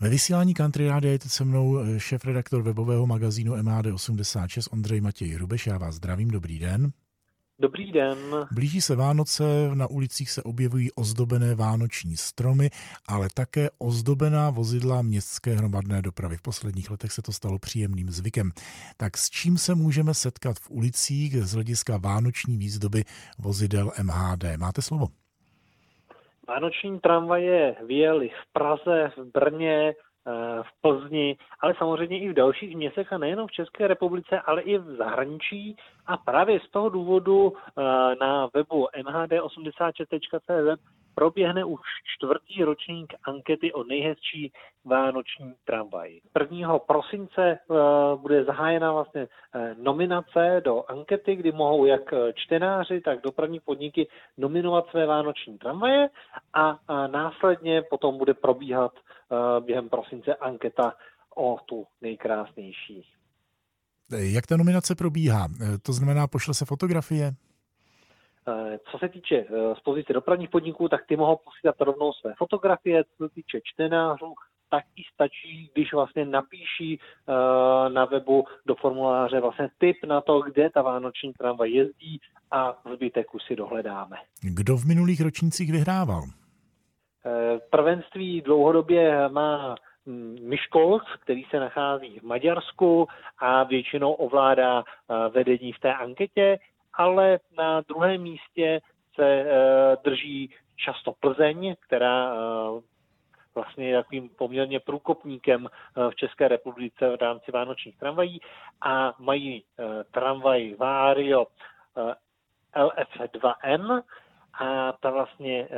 Ve vysílání Country Rádia je teď se mnou eh, šéf-redaktor webového magazínu MHD86 Ondřej Matěj Rubeš. Já vás zdravím, dobrý den. Dobrý den. Blíží se Vánoce, na ulicích se objevují ozdobené vánoční stromy, ale také ozdobená vozidla městské hromadné dopravy. V posledních letech se to stalo příjemným zvykem. Tak s čím se můžeme setkat v ulicích z hlediska vánoční výzdoby vozidel MHD? Máte slovo. Vánoční tramvaje vyjeli v Praze, v Brně, eh, v Plzni, ale samozřejmě i v dalších městech a nejenom v České republice, ale i v zahraničí. A právě z toho důvodu eh, na webu mhd86.cz proběhne už čtvrtý ročník ankety o nejhezčí vánoční tramvaj. 1. prosince uh, bude zahájena vlastně uh, nominace do ankety, kdy mohou jak čtenáři, tak dopravní podniky nominovat své vánoční tramvaje a, následně potom bude probíhat během prosince anketa o tu nejkrásnější. Jak ta nominace probíhá? To znamená, pošle se fotografie? Eh, co se týče eh, z pozice dopravních podniků, tak ty mohou posílat rovnou své fotografie, co se týče čtenářů, tak i stačí, když vlastně napíší uh, na webu do formuláře vlastně tip na to, kde ta vánoční tramvaj jezdí a zbytek už si dohledáme. Kdo v minulých ročnících vyhrával? Prvenství dlouhodobě má hm, Myškolc, který se nachází v Maďarsku a většinou ovládá vedení v té anketě ale na druhém místě se eh, drží často Plzeň, která eh, vlastně je takovým poměrně průkopníkem eh, v České republice v rámci vánočních tramvají a mají tramvaj Vario LF2N a ta vlastně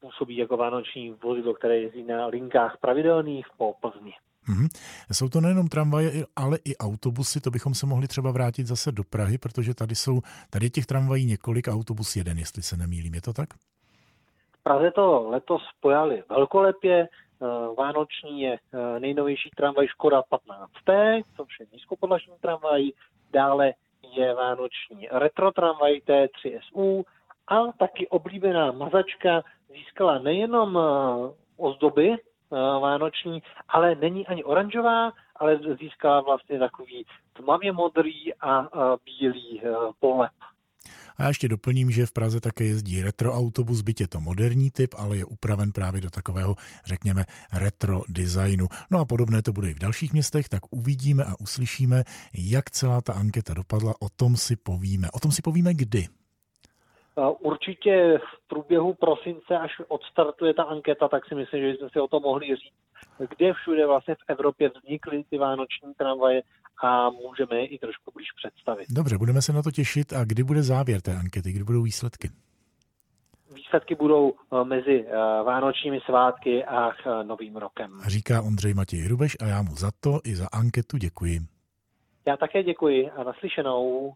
působí jako vánoční vozidlo, které jezdí na linkách pravidelných po Plzni. Mm-hmm. Jsou to nejenom tramvaje, ale i autobusy, to bychom se mohli třeba vrátit zase do Prahy, protože tady jsou, tady těch tramvají několik, autobus jeden, jestli se nemýlím, je to tak? V Praze to letos pojali velkolepě, eh, Vánoční je eh, nejnovější tramvaj Škoda 15T, což je nízkopodlažní tramvaj, dále je vánoční retro tramvaj T3SU a taky oblíbená mazačka získala nejenom eh, ozdoby vánoční, ale není ani oranžová, ale získala vlastně takový tmavě modrý a bílý eh, polep. A já ještě doplním, že v Praze také jezdí retroautobus, byť je to moderní typ, ale je upraven právě do takového, řekněme, retro designu. No a podobné to bude i v dalších městech, tak uvidíme a uslyšíme, jak celá ta anketa dopadla, o tom si povíme. O tom si povíme kdy. Určitě v průběhu prosince, až odstartuje ta anketa, tak si myslím, že jsme si o tom mohli říct, kde všude vlastně v Evropě vznikly ty vánoční tramvaje a můžeme je i trošku blíž představit. Dobře, budeme se na to těšit. A kdy bude závěr té ankety, kdy budou výsledky? Výsledky budou eh, mezi eh, vánočními svátky a eh, novým rokem. Říká Ondřej Matěj Hrubeš a já mu za to i za anketu děkuji. Já také děkuji a naslyšenou.